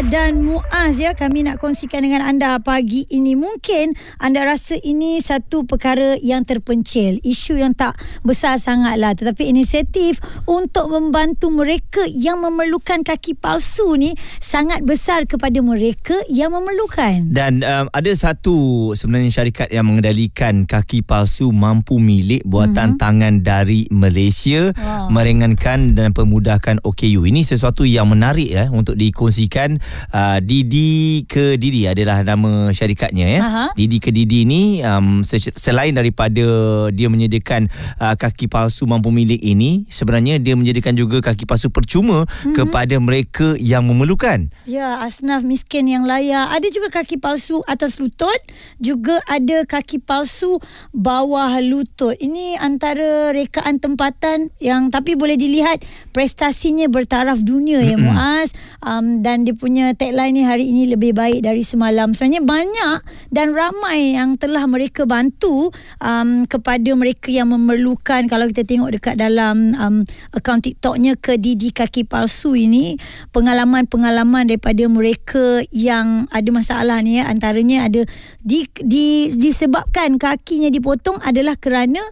dan Muaz ya. Kami nak kongsikan dengan anda pagi ini. Mungkin anda rasa ini satu perkara yang terpencil isu yang tak besar sangatlah. Tetapi inisiatif untuk membantu mereka yang memerlukan kaki palsu ni sangat besar kepada mereka yang memerlukan. Dan um, ada satu sebenarnya syarikat yang mengendalikan kaki palsu mampu milik buatan mm-hmm. tangan dari Malaysia wow. meringankan dan pemudahkan OKU ini sesuatu yang menarik ya untuk dikongsikan uh, Didi ke Didi adalah nama syarikatnya ya. Uh-huh. Didi ke Didi ni um, selain daripada dia menyediakan uh, kaki palsu mampu milik ini, sebenarnya dia menyediakan juga kaki palsu percuma uh-huh. kepada mereka yang memerlukan. Ya, asnaf miskin yang layak. Ada juga kaki palsu atas lutut, juga ada kaki palsu bawah lutut. Ini antara rekaan tempatan yang tapi boleh dilihat prestasinya bertaraf dunia ya Muaz um, dan dia punya punya tagline ni hari ini lebih baik dari semalam. Sebenarnya banyak dan ramai yang telah mereka bantu um, kepada mereka yang memerlukan. Kalau kita tengok dekat dalam um, akaun TikToknya ke Didi Kaki Palsu ini, pengalaman-pengalaman daripada mereka yang ada masalah ni ya, antaranya ada di, di, disebabkan kakinya dipotong adalah kerana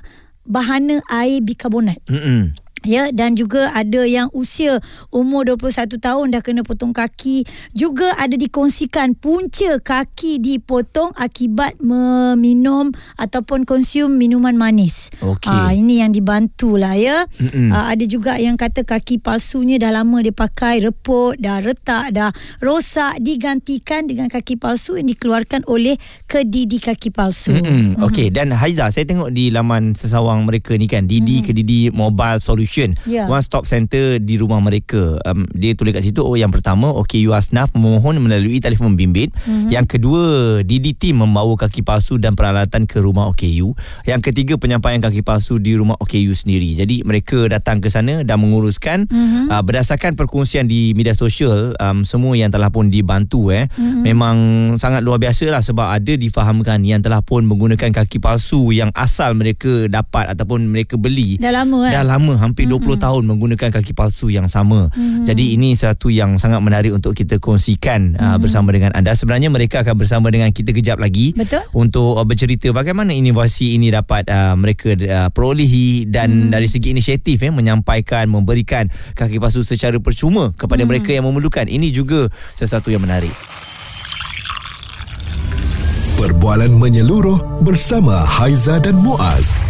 bahana air bikarbonat. Mm-mm. Ya dan juga ada yang usia umur 21 tahun dah kena potong kaki juga ada dikongsikan punca kaki dipotong akibat meminum ataupun konsum minuman manis. Okay. Ha, ini yang dibantulah ya. Ha, ada juga yang kata kaki palsunya dah lama dipakai reput dah retak dah rosak digantikan dengan kaki palsu yang dikeluarkan oleh kedidi kaki palsu. Mm-hmm. Okey dan Haiza saya tengok di laman sesawang mereka ni kan Didi mm. kedidi mobile solution solution yeah. one stop center di rumah mereka um, dia tulis kat situ oh yang pertama OKU Asnaf memohon melalui telefon bimbit mm-hmm. yang kedua DDT membawa kaki palsu dan peralatan ke rumah OKU yang ketiga penyampaian kaki palsu di rumah OKU sendiri jadi mereka datang ke sana dan menguruskan mm-hmm. uh, berdasarkan perkongsian di media sosial um, semua yang telah pun dibantu eh mm-hmm. memang sangat luar biasa lah sebab ada difahamkan yang telah pun menggunakan kaki palsu yang asal mereka dapat ataupun mereka beli dah lama eh dah lama hampir hampir 20 mm-hmm. tahun menggunakan kaki palsu yang sama. Mm-hmm. Jadi ini satu yang sangat menarik untuk kita kongsikan mm-hmm. uh, bersama dengan anda. Sebenarnya mereka akan bersama dengan kita kejap lagi Betul? untuk uh, bercerita bagaimana inovasi ini dapat uh, mereka uh, perolehi dan mm-hmm. dari segi inisiatif eh menyampaikan memberikan kaki palsu secara percuma kepada mm-hmm. mereka yang memerlukan. Ini juga sesuatu yang menarik. Perbualan menyeluruh bersama Haiza dan Muaz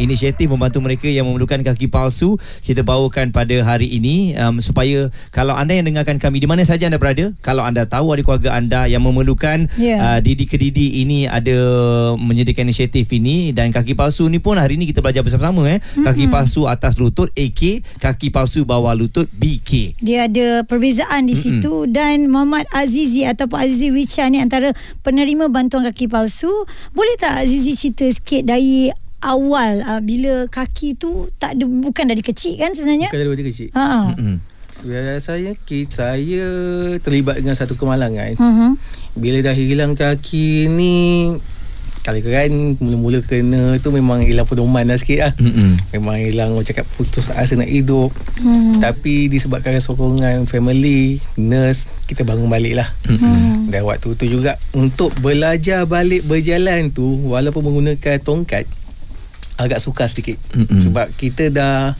inisiatif membantu mereka yang memerlukan kaki palsu kita bawakan pada hari ini um, supaya kalau anda yang dengarkan kami di mana saja anda berada kalau anda tahu ada keluarga anda yang memerlukan yeah. uh, Didi ke Didi ini ada menyediakan inisiatif ini dan kaki palsu ni pun hari ini kita belajar bersama-sama eh mm-hmm. kaki palsu atas lutut AK kaki palsu bawah lutut BK dia ada perbezaan di situ mm-hmm. dan Muhammad Azizi ataupun Azizi Wicha ni antara penerima bantuan kaki palsu boleh tak Azizi cerita sikit dari awal uh, bila kaki tu tak ada bukan dari kecil kan sebenarnya? Bukan dari kecil. Ha. Sebenarnya saya saya terlibat dengan satu kemalangan. Uh-huh. Bila dah hilang kaki ni kali kan mula-mula kena tu memang hilang pedoman dah sikit lah. Mm-hmm. Memang hilang orang cakap putus asa nak hidup. Mm. Tapi disebabkan sokongan family, nurse, kita bangun balik lah. Mm-hmm. Dan waktu tu juga untuk belajar balik berjalan tu walaupun menggunakan tongkat, agak suka sedikit mm-hmm. sebab kita dah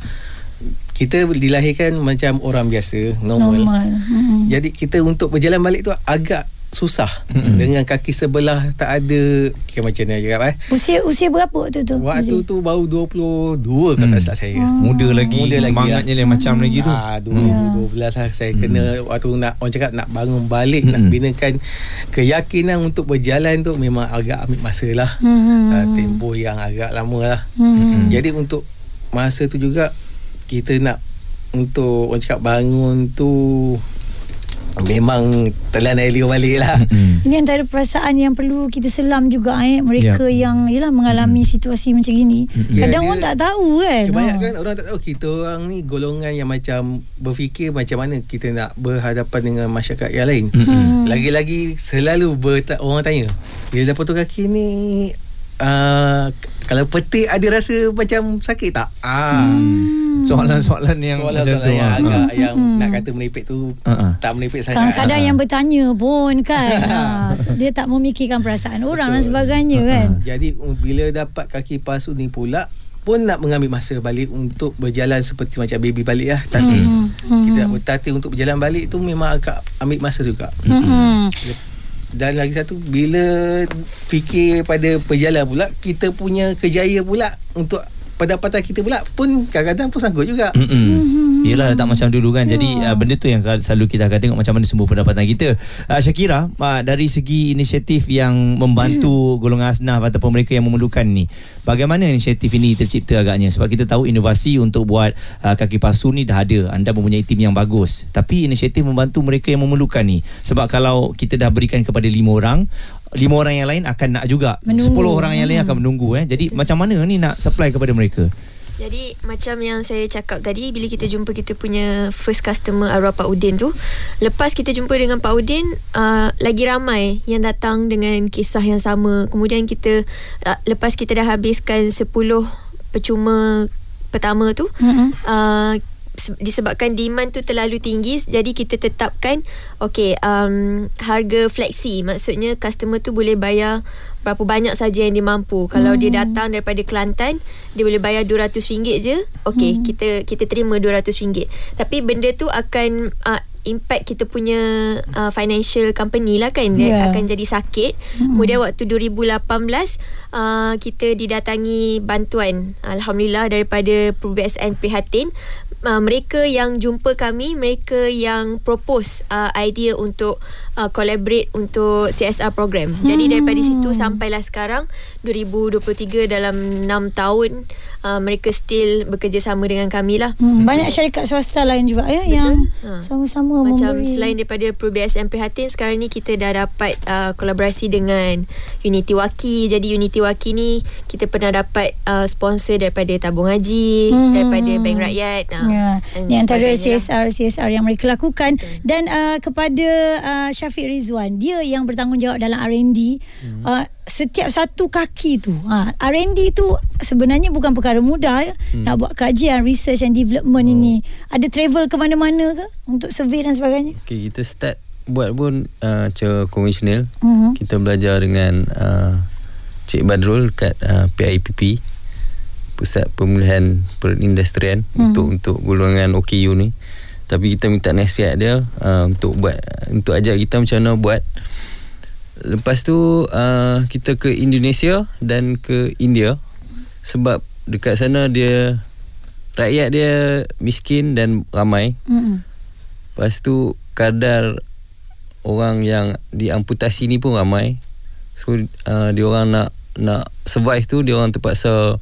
kita dilahirkan macam orang biasa normal, normal. Mm-hmm. jadi kita untuk berjalan balik tu agak susah mm-hmm. dengan kaki sebelah tak ada kira macam ni cakap eh usia usia berapa waktu tu waktu tu baru 22 mm. kata tak saya oh. muda lagi muda semangatnya lagi, lah. macam mm. lagi tu ah 12 yeah. lah saya mm. kena waktu nak orang cakap nak bangun balik mm. nak binakan keyakinan untuk berjalan tu memang agak ambil masa lah mm. uh, tempoh yang agak lama lah mm. jadi untuk masa tu juga kita nak untuk orang cakap bangun tu memang telan air liur balik lah. Mm. Ini antara perasaan yang perlu kita selam juga eh mereka yeah. yang yalah mengalami mm. situasi macam ini. Mm. Kadang yeah, orang tak tahu kan. Kebanyakan ha. orang tak tahu kita orang ni golongan yang macam berfikir macam mana kita nak berhadapan dengan masyarakat yang lain. Mm. Lagi-lagi selalu berta- orang tanya, bila dapat tu kaki ni uh, kalau petik ada rasa macam sakit tak? Ah. Hmm. Soalan-soalan yang soalan-soalan yang agak uh. yang hmm. nak kata menipik tu uh-uh. tak menipik sangat. Kadang-kadang uh. yang bertanya pun kan. ha, dia tak memikirkan perasaan orang Betul. dan sebagainya uh-uh. kan. Jadi bila dapat kaki palsu ni pula pun nak mengambil masa balik untuk berjalan seperti macam baby balik lah tapi hmm. hmm. kita nak bertatih untuk berjalan balik tu memang agak ambil masa juga hmm. Dan lagi satu bila fikir pada perjalanan pula kita punya kejayaan pula untuk pendapatan kita pula pun kadang-kadang pun sanggup juga. Mm-hmm. Yelah tak macam dulu kan. Jadi uh, benda tu yang selalu kita akan tengok macam mana sumber pendapatan kita. Uh, Syakira, uh, dari segi inisiatif yang membantu golongan asnaf ataupun mereka yang memerlukan ni. Bagaimana inisiatif ini tercipta agaknya? Sebab kita tahu inovasi untuk buat uh, kaki palsu ni dah ada. Anda mempunyai tim yang bagus. Tapi inisiatif membantu mereka yang memerlukan ni. Sebab kalau kita dah berikan kepada lima orang, lima orang yang lain akan nak juga. Sepuluh orang yang lain akan menunggu. Eh. Jadi Betul. macam mana ni nak supply kepada mereka? Jadi macam yang saya cakap tadi bila kita jumpa kita punya first customer arwah Pak Udin tu lepas kita jumpa dengan Pak Udin uh, lagi ramai yang datang dengan kisah yang sama kemudian kita uh, lepas kita dah habiskan 10 percuma pertama tu mm-hmm. uh, disebabkan demand tu terlalu tinggi jadi kita tetapkan okey um, harga fleksi maksudnya customer tu boleh bayar berapa banyak saja yang dia mampu. Kalau hmm. dia datang daripada Kelantan, dia boleh bayar RM200 je. Okey, hmm. kita kita terima RM200. Tapi benda tu akan uh, impact kita punya uh, financial company lah kan dia yeah. akan jadi sakit. Hmm. Kemudian waktu 2018 uh, kita didatangi bantuan alhamdulillah daripada PBSN Prihatin uh, mereka yang jumpa kami mereka yang propose uh, idea untuk uh, collaborate untuk CSR program. Hmm. Jadi daripada situ sampailah sekarang 2023 dalam 6 tahun uh, mereka still bekerjasama dengan kami lah. Hmm. Banyak syarikat swasta lain juga ya Betul. yang ha. sama-sama macam memberi. selain daripada ProBSM Prihatin sekarang ni kita dah dapat uh, kolaborasi dengan Unity Waki. Jadi Unity Waki ni kita pernah dapat uh, sponsor daripada tabung haji, hmm. daripada bank rakyat. Uh, Ya. Ini antara CSR lah. CSR yang mereka lakukan Betul. dan uh, kepada uh, Syafiq Rizwan dia yang bertanggungjawab dalam R&D hmm. uh, setiap satu kaki tu uh, R&D tu sebenarnya bukan perkara mudah ya hmm. nak buat kajian research and development oh. ini ada travel ke mana-mana ke untuk survey dan sebagainya okay, kita start buat pun uh, cara konvensional uh-huh. kita belajar dengan uh, Cik Badrul kat uh, PIPP pusat pemulihan perindustrian hmm. untuk untuk golongan OKU ni tapi kita minta nasihat dia uh, untuk buat untuk ajak kita macam mana buat. Lepas tu uh, kita ke Indonesia dan ke India. Sebab dekat sana dia rakyat dia miskin dan ramai. Hmm. lepas tu kadar orang yang diamputasi ni pun ramai. So uh, dia orang nak nak survive tu dia orang terpaksa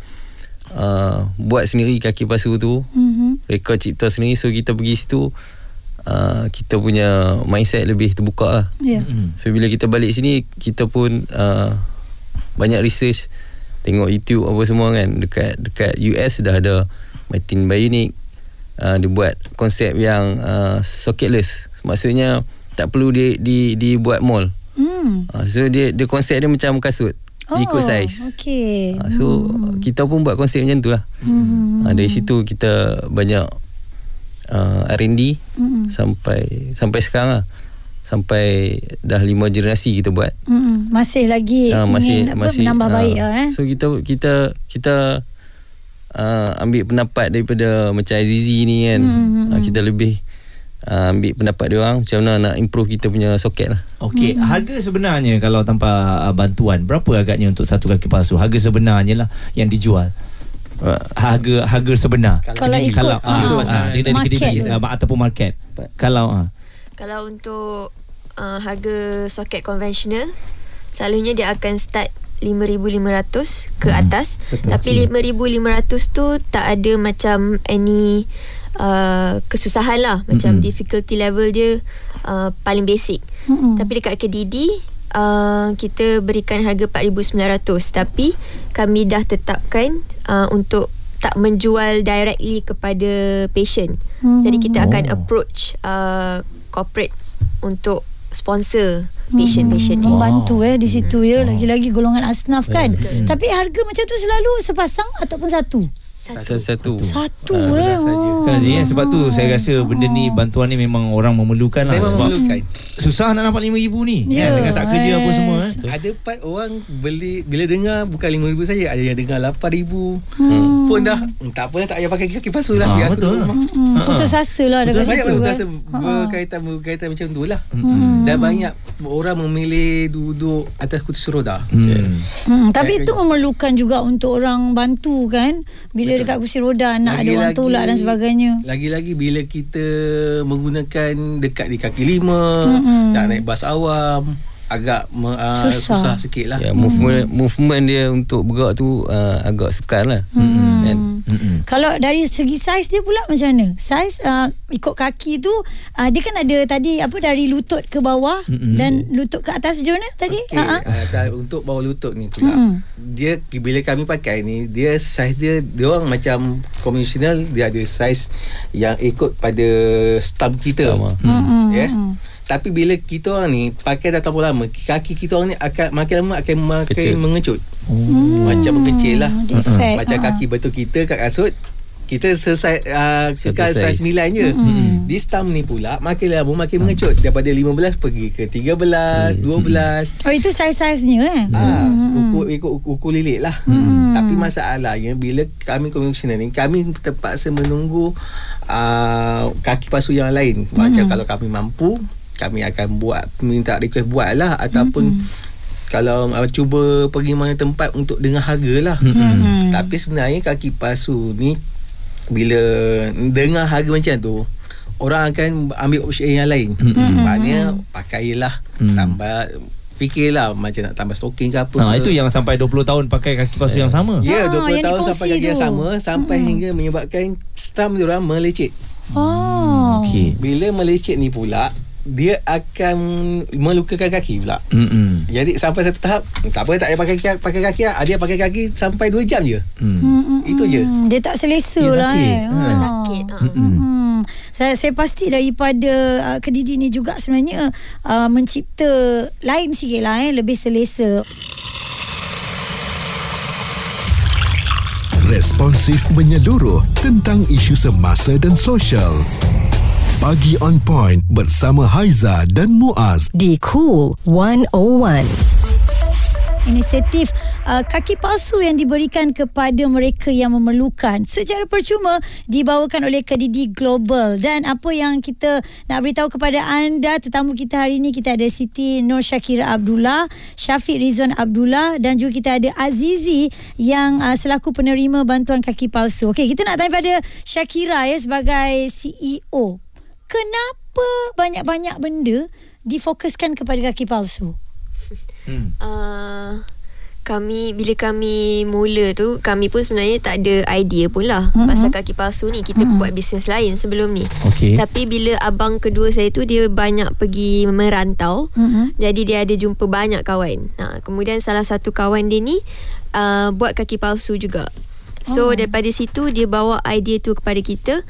uh, buat sendiri kaki palsu tu mm-hmm. rekod cipta sendiri so kita pergi situ uh, kita punya mindset lebih terbuka lah yeah. mm-hmm. so bila kita balik sini kita pun uh, banyak research tengok YouTube apa semua kan dekat dekat US dah ada Martin Bionic uh, dia buat konsep yang uh, socketless maksudnya tak perlu di di dibuat mall mm. uh, so dia dia konsep dia macam kasut oh, ikut saiz. Okay. Ha, so hmm. kita pun buat konsep macam tu lah. Hmm. Ha, dari situ kita banyak uh, R&D hmm. sampai sampai sekarang lah. Sampai dah lima generasi kita buat. Hmm. Masih lagi uh, masih, ingin masih, menambah uh, baik lah eh. So kita kita kita uh, ambil pendapat daripada macam Azizi ni kan. Hmm. Uh, kita lebih uh, ambil pendapat dia orang macam mana nak improve kita punya soket lah. Okey, hmm. harga sebenarnya kalau tanpa uh, bantuan berapa agaknya untuk satu kaki palsu? Harga sebenarnya lah yang dijual. Uh, harga harga sebenar. Kalau ikut kalau uh, uh, uh, dia dari kedai uh, ataupun market. Kalau uh. kalau untuk uh, harga soket konvensional selalunya dia akan start 5500 ke hmm. atas. Betul. Tapi 5500 tu tak ada macam any uh, kesusahan lah macam difficulty level dia uh, paling basic Mm-mm. tapi dekat kedidi uh, kita berikan harga 4900 tapi kami dah tetapkan uh, untuk tak menjual directly kepada patient. Hmm. Jadi kita akan Oh. approach uh, corporate untuk sponsor patient-patient ni. Membantu eh di situ ya lagi-lagi golongan asnaf kan. Tapi harga macam tu selalu sepasang ataupun satu. Satu-satu. Satu Ah, eh. saja. Oh. Kan Zee, eh? sebab tu saya rasa benda ni bantuan ni memang orang memerlukan lah Memang sebab memerlukan. susah nak dapat RM5,000 ni Ya, kan dengan tak kerja apa eh. semua eh. Ada part orang beli bila dengar bukan RM5,000 saja, ada yang dengar RM8,000 Hmm. pun dah "Hmm, tak apalah tak payah pakai kaki palsu lah Ah, biar betul lah. Hmm, putus asa lah dekat Banyak situ orang kan. rasa berkaitan berkaitan macam tu lah. Dan banyak orang memilih duduk atas kursi roda. Hmm, tapi itu memerlukan juga untuk orang bantu kan bila dekat kursi roda nak ada orang tolak dan sebagainya. Lagi-lagi bila kita menggunakan dekat di kaki lima, nak naik bas awam, agak me, uh, Susah. susah. sikit lah. Ya, movement movement dia untuk bergerak tu uh, agak sukar lah. Hmm. Kan? Kalau dari segi saiz dia pula macam mana? Saiz uh, ikut kaki tu uh, dia kan ada tadi apa dari lutut ke bawah dan lutut ke atas macam mana tadi? Okay, ha. uh, untuk bawah lutut ni pula Mm-mm. dia bila kami pakai ni dia saiz dia dia orang macam konvensional dia ada saiz yang ikut pada stump kita Stump, ah. Mm-mm, ya mm-mm. Tapi bila kita orang ni pakai dah terlalu lama kaki kita orang ni akan makin lama akan makin Kecil. mengecut macam mengecil lah defect, macam ah. kaki betul kita kat kasut kita selesai uh, kekal saiz saiz. 9 je. Di stump ni pula makin lama makin mengecut daripada 15 pergi ke 13, 12. Oh itu saiz-saiznya eh. Ah, ukur ikut ukur lilit lah. Hmm. Tapi masalahnya bila kami konvensional ni kami terpaksa menunggu uh, kaki palsu yang lain. Macam kalau kami mampu kami akan buat minta request buat lah ataupun kalau uh, cuba pergi mana tempat untuk dengar harga lah. Hmm. Tapi sebenarnya kaki palsu ni bila dengar harga macam tu orang akan ambil option yang lain. Hmm. Maknanya pakailah Hmm. tambah fikirlah macam nak tambah stocking ke apa. Ha, itu yang sampai 20 tahun pakai kaki palsu yang sama. Ya, Ah, 20 yang tahun sampai kaki yang tu. sama sampai hingga menyebabkan stump dia orang melecet. Oh. Okey. Bila melecet ni pula dia akan melukakan kaki pula. Hmm. Jadi sampai satu tahap tak apa tak payah pakai kaki, pakai kaki lah. Dia pakai kaki sampai 2 jam je. Hmm. Itu je. Dia tak selesa Ya, lah sakit. eh. Sebab Ah. sakit. Ha. Hmm. Saya saya pasti daripada uh, kedidi ni juga sebenarnya uh, mencipta lain sikit lah eh lebih selesa. Responsif menyeluruh tentang isu semasa dan sosial. Pagi on point bersama Haiza dan Muaz. di Cool 101. Inisiatif uh, kaki palsu yang diberikan kepada mereka yang memerlukan secara percuma dibawakan oleh Kedidi Global dan apa yang kita nak beritahu kepada anda tetamu kita hari ini kita ada Siti Nur Syakira Abdullah, Syafiq Rizwan Abdullah dan juga kita ada Azizi yang uh, selaku penerima bantuan kaki palsu. Okey, kita nak tanya pada Syakira ya sebagai CEO. Kenapa banyak-banyak benda difokuskan kepada kaki palsu? Uh, kami bila kami mula tu kami pun sebenarnya tak ada idea pun lah mm-hmm. pasal kaki palsu ni kita mm-hmm. buat bisnes lain sebelum ni Okey. tapi bila abang kedua saya tu dia banyak pergi merantau Mhm. jadi dia ada jumpa banyak kawan ha, kemudian salah satu kawan dia ni uh, buat kaki palsu juga so oh. daripada situ dia bawa idea tu kepada kita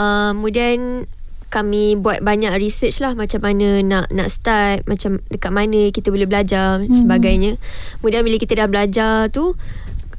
uh, kemudian kami buat banyak research lah macam mana nak nak start macam dekat mana kita boleh belajar hmm. sebagainya. Kemudian bila kita dah belajar tu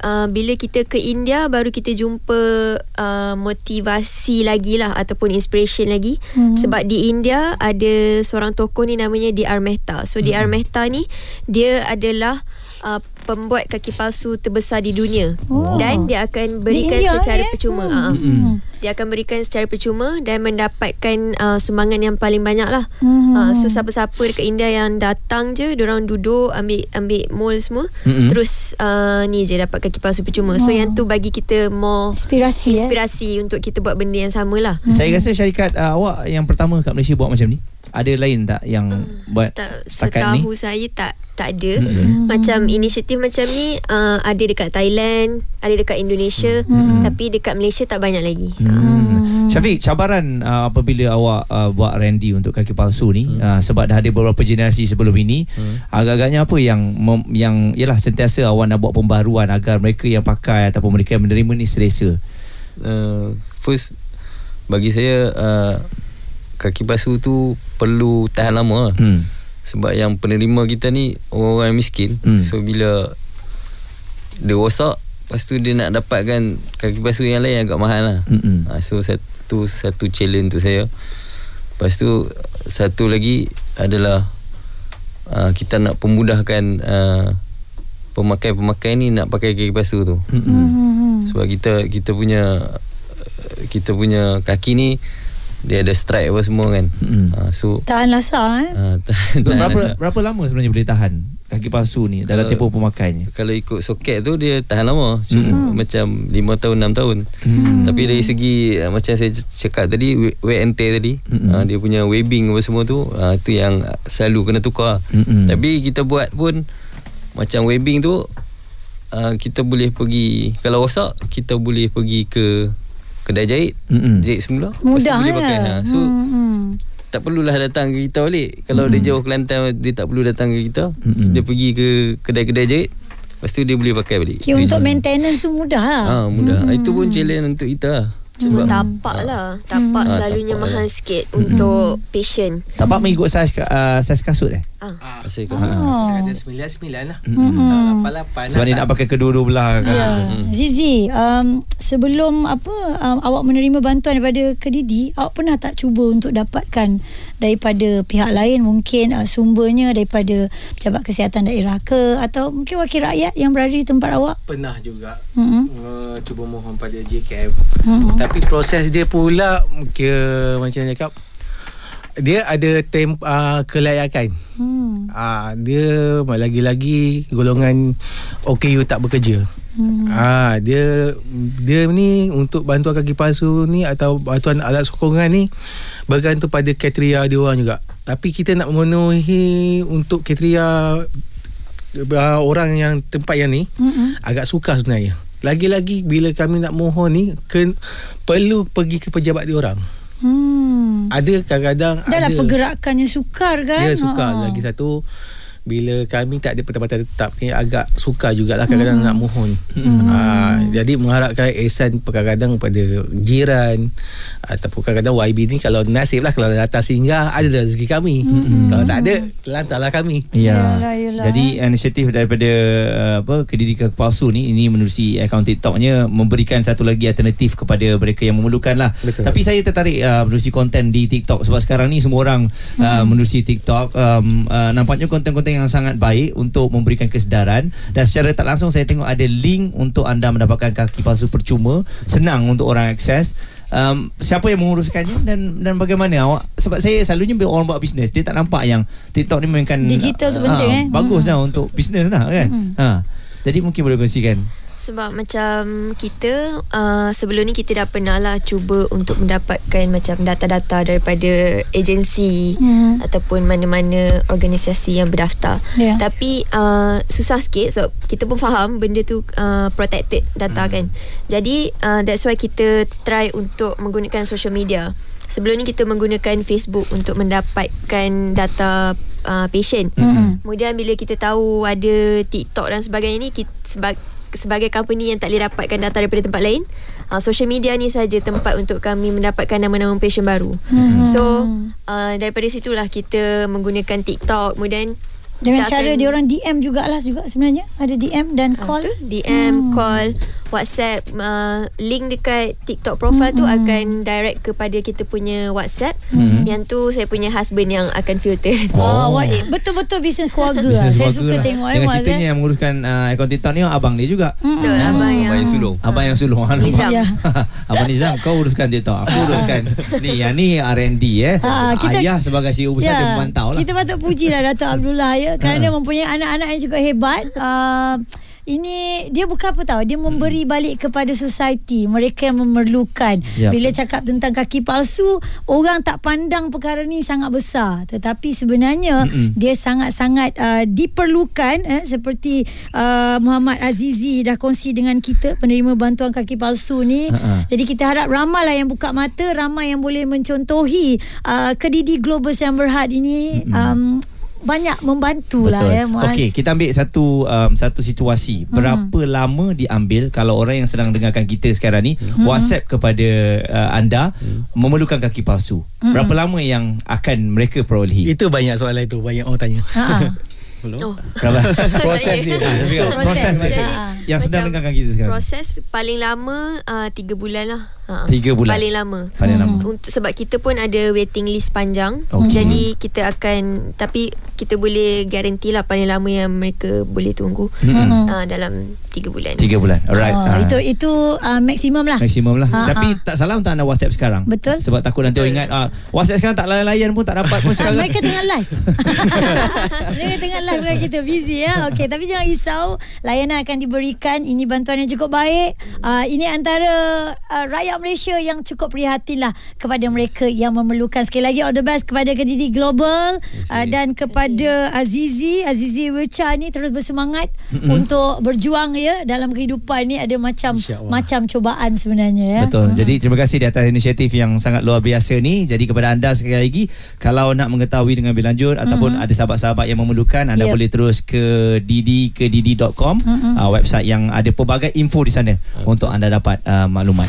uh, bila kita ke India baru kita jumpa uh, motivasi lagi lah ataupun inspiration lagi hmm. sebab di India ada seorang tokoh ni namanya D.R. Mehta. So D.R. Mehta ni dia adalah uh, pembuat kaki palsu terbesar di dunia Oh. dan dia akan berikan India secara eh? percuma. Hmm. Hmm. Dia akan berikan secara percuma dan mendapatkan uh, sumbangan yang paling banyak lah. Hmm. Uh, so siapa-siapa dekat India yang datang je, orang duduk ambil ambil mall semua, Mm-mm. terus uh, ni je dapat kaki palsu percuma. So yang tu bagi kita more Inspirasi, eh? inspirasi untuk kita buat benda yang sama lah. Saya rasa syarikat uh, awak yang pertama kat Malaysia buat macam ni. Ada lain tak yang buat Seta- setakat ni? setahu saya tak tak ada mm-hmm. macam inisiatif macam ni uh, ada dekat Thailand ada dekat Indonesia mm-hmm. tapi dekat Malaysia tak banyak lagi Hmm. Syafiq, cabaran uh, apabila awak uh, buat Randy untuk kaki palsu ni uh, sebab dah ada beberapa generasi sebelum ini, agak-agaknya apa yang mem- yang ialah sentiasa awak nak buat pembaruan agar mereka yang pakai ataupun mereka yang menerima ni selesa. uh, first bagi saya uh, kaki palsu tu perlu tahan lama lah. Hmm. sebab yang penerima kita ni orang-orang yang miskin Hmm. so bila dia rosak lepas tu dia nak dapatkan kaki palsu yang lain agak mahal lah Mm-mm. uh, so satu satu challenge untuk saya lepas tu satu lagi adalah uh, kita nak pemudahkan uh, pemakai-pemakai ni nak pakai kaki palsu tu Hmm. sebab kita kita punya kita punya kaki ni dia ada strike apa semua kan. Mm-mm. Uh, so Tahan lasa eh. uh, tahan, tahan Berapa rasa. berapa lama sebenarnya boleh tahan kaki palsu ni dalam Kalau- tempoh pemakainya? kalau ikut soket tu dia tahan lama cuma macam 5 tahun 6 tahun Hmm. tapi dari segi uh, macam saya cakap tadi we- wear and tear tadi Mm-mm. uh, dia punya webbing apa semua tu uh, tu yang selalu kena tukar Mm-mm. tapi kita buat pun macam webbing tu uh, kita boleh pergi kalau rosak kita boleh pergi ke kedai jahit? Mm-mm. jahit semula? Mudah ya. pakai ha. so Hmm, hmm. tak perlulah datang ke kita balik. Kalau dia jauh Kelantan dia tak perlu datang ke kita. Mm-mm. dia pergi ke kedai-kedai jahit. Lepas tu dia boleh pakai balik. Okay, untuk maintenance tu mudah lah. ha, mudah. Itu pun challenge untuk kita lah Cuma tapak lah. Tapak Ah, selalunya tapak, mahal sikit Untuk patient. Tapak mengikut saiz uh, saiz kasut eh? Ah. Pasal kau Oh. Ada sembilan sembilan lah. Lapan lapan. Sebab dia nak pakai kedua-dua belah kan. Ya. Zizi, um, sebelum apa um, awak menerima bantuan daripada Kedidi, awak pernah tak cuba untuk dapatkan daripada pihak lain mungkin uh, sumbernya daripada pejabat kesihatan daerah ke atau mungkin wakil rakyat yang berada di tempat awak? Pernah juga Mm-mm. uh, cuba mohon pada JKM. Mm-mm. Tapi proses dia pula kira macam cakap dia ada tem uh, kelayakan. Hmm. Ah dia lagi-lagi golongan OKU tak bekerja. Hmm. Ah dia dia ni untuk bantuan kaki palsu ni atau bantuan alat sokongan ni bergantung pada kriteria dia orang juga. Tapi kita nak memenuhi untuk kriteria uh, orang yang tempat yang ni Mm-mm. agak sukar sebenarnya. Lagi-lagi bila kami nak mohon ni ken, perlu pergi ke pejabat dia orang. Hmm. Ada kadang-kadang Dah lah ada pergerakannya sukar kan? dia sukar Ha. lagi satu bila kami tak ada pendapatan tetap ni agak sukar jugalah kadang-kadang nak mohon. Hmm. Ha, jadi mengharapkan ihsan kadang-kadang pada jiran ataupun kadang-kadang YB ni kalau nasib lah kalau datang singgah ada rezeki kami. Hmm. Kalau tak ada lantarlah kami. Ya. Yalah, yalah. Jadi inisiatif daripada uh, apa Kediri Palsu ni ini menerusi akaun TikToknya memberikan satu lagi alternatif kepada mereka yang memerlukan lah. Betul. Tapi saya tertarik uh, menerusi konten di TikTok sebab sekarang ni semua orang uh, menerusi TikTok um, uh, nampaknya konten-konten yang sangat baik untuk memberikan kesedaran. Dan secara tak langsung saya tengok ada link untuk anda mendapatkan kaki palsu percuma. Senang untuk orang akses. Um, siapa yang menguruskannya dan dan bagaimana awak? Sebab saya selalunya bila orang buat bisnes dia tak nampak yang TikTok ni mainkan Digital tu penting, eh. bagus lah untuk bisnes lah kan? Ha jadi mungkin boleh kongsikan Sebab macam kita uh, Sebelum ni kita dah pernah lah Cuba untuk mendapatkan Macam data-data daripada Agensi Hmm. Ataupun mana-mana Organisasi yang berdaftar. Ya. Tapi uh, Susah sikit Sebab kita pun faham Benda tu uh, Protected data kan. Jadi uh, That's why kita Try untuk Menggunakan social media. Sebelum ni kita menggunakan Facebook Untuk mendapatkan Data uh, Patient. Kemudian bila kita tahu Ada TikTok dan sebagainya ni kita, sebag, sebagai company yang tak boleh dapatkan data daripada tempat lain uh, social media ni saja tempat untuk kami mendapatkan nama-nama patient baru hmm. so uh, daripada situlah kita menggunakan TikTok kemudian Dengan cara akan- dia orang DM jugalah juga sebenarnya. Ada DM dan Ah, call. betul. DM, call, WhatsApp, uh, link dekat TikTok profile tu akan direct kepada kita punya WhatsApp. Yang tu saya punya husband yang akan filter. Oh. Wah, eh, betul-betul bisnes keluarga lah. Saya suka lah. tengok eh, dengan Muaz, ceritanya eh. yang menguruskan uh, akaun TikTok ni abang dia juga Betul, abang yang Abang yang sulung Abang yang sulung Alamak. Nizam. Ya. Abang Nizam Kau uruskan TikTok Aku uruskan Ni yang ni R&D eh Ha, kita- Ayah sebagai CEO besar Dia memantau lah Kita patut puji lah Dato' Abdullah ya kerana mempunyai anak-anak yang cukup hebat. Uh, ini dia bukan apa tahu dia memberi balik kepada society. Mereka yang memerlukan. Ya. bila cakap tentang kaki palsu orang tak pandang perkara ni sangat besar. Tetapi sebenarnya Mm-mm. dia sangat-sangat uh, diperlukan eh, seperti uh, Muhammad Azizi dah kongsi dengan kita penerima bantuan kaki palsu ni. Ha-ha. jadi kita harap ramailah yang buka mata ramai yang boleh mencontohi uh, kedidi Globus yang berhad ini. Um, banyak membantulah ya Muaz. Okey, kita ambil satu um, satu situasi. Berapa lama diambil kalau orang yang sedang dengarkan kita sekarang ni Hmm. WhatsApp kepada uh, anda memerlukan kaki palsu. Hmm. Berapa lama yang akan mereka perolehi? Itu banyak soalan itu Banyak orang tanya Ha. Oh. Proses dia? Proses, Proses dia. proses. Yang sedang dengarkan kita sekarang. Proses paling lama uh, Tiga bulan lah Ha. Tiga bulan. Paling lama Paling lama. Untuk sebab kita pun ada waiting list panjang. Okey. Jadi kita akan tapi kita boleh garanti lah paling lama yang mereka boleh tunggu Mm-mm. uh, dalam tiga bulan. Tiga bulan. Alright. Oh, Ah. itu itu uh, maksimum lah. Maksimum lah Ha, Tapi ha. tak salah untuk anda WhatsApp sekarang Betul. Sebab takut nanti orang ingat ah, WhatsApp sekarang tak layan-layan pun Tak dapat pun sekarang mereka tengah live Mereka tengah live dengan kita Busy ya Okay tapi jangan risau Layanan akan diberikan Ini bantuan yang cukup baik uh, Ini antara uh, Rakyat Malaysia Yang cukup prihatin lah Kepada mereka Yang memerlukan Sekali lagi all the best Kepada Kedidi Global uh, Dan kepada Azizi Azizi Wecha ni Terus bersemangat mm-hmm. Untuk berjuang ya Dalam kehidupan ni Ada macam InsyaAllah. Macam cobaan sebenarnya ya Betul. Jadi terima kasih di atas inisiatif yang sangat luar biasa ni. Jadi kepada anda sekali lagi kalau nak mengetahui dengan lebih lanjut ataupun ada sahabat-sahabat yang memerlukan anda Yep. boleh terus ke didi ke didi.com uh, website yang ada pelbagai info di sana untuk anda dapat uh, maklumat.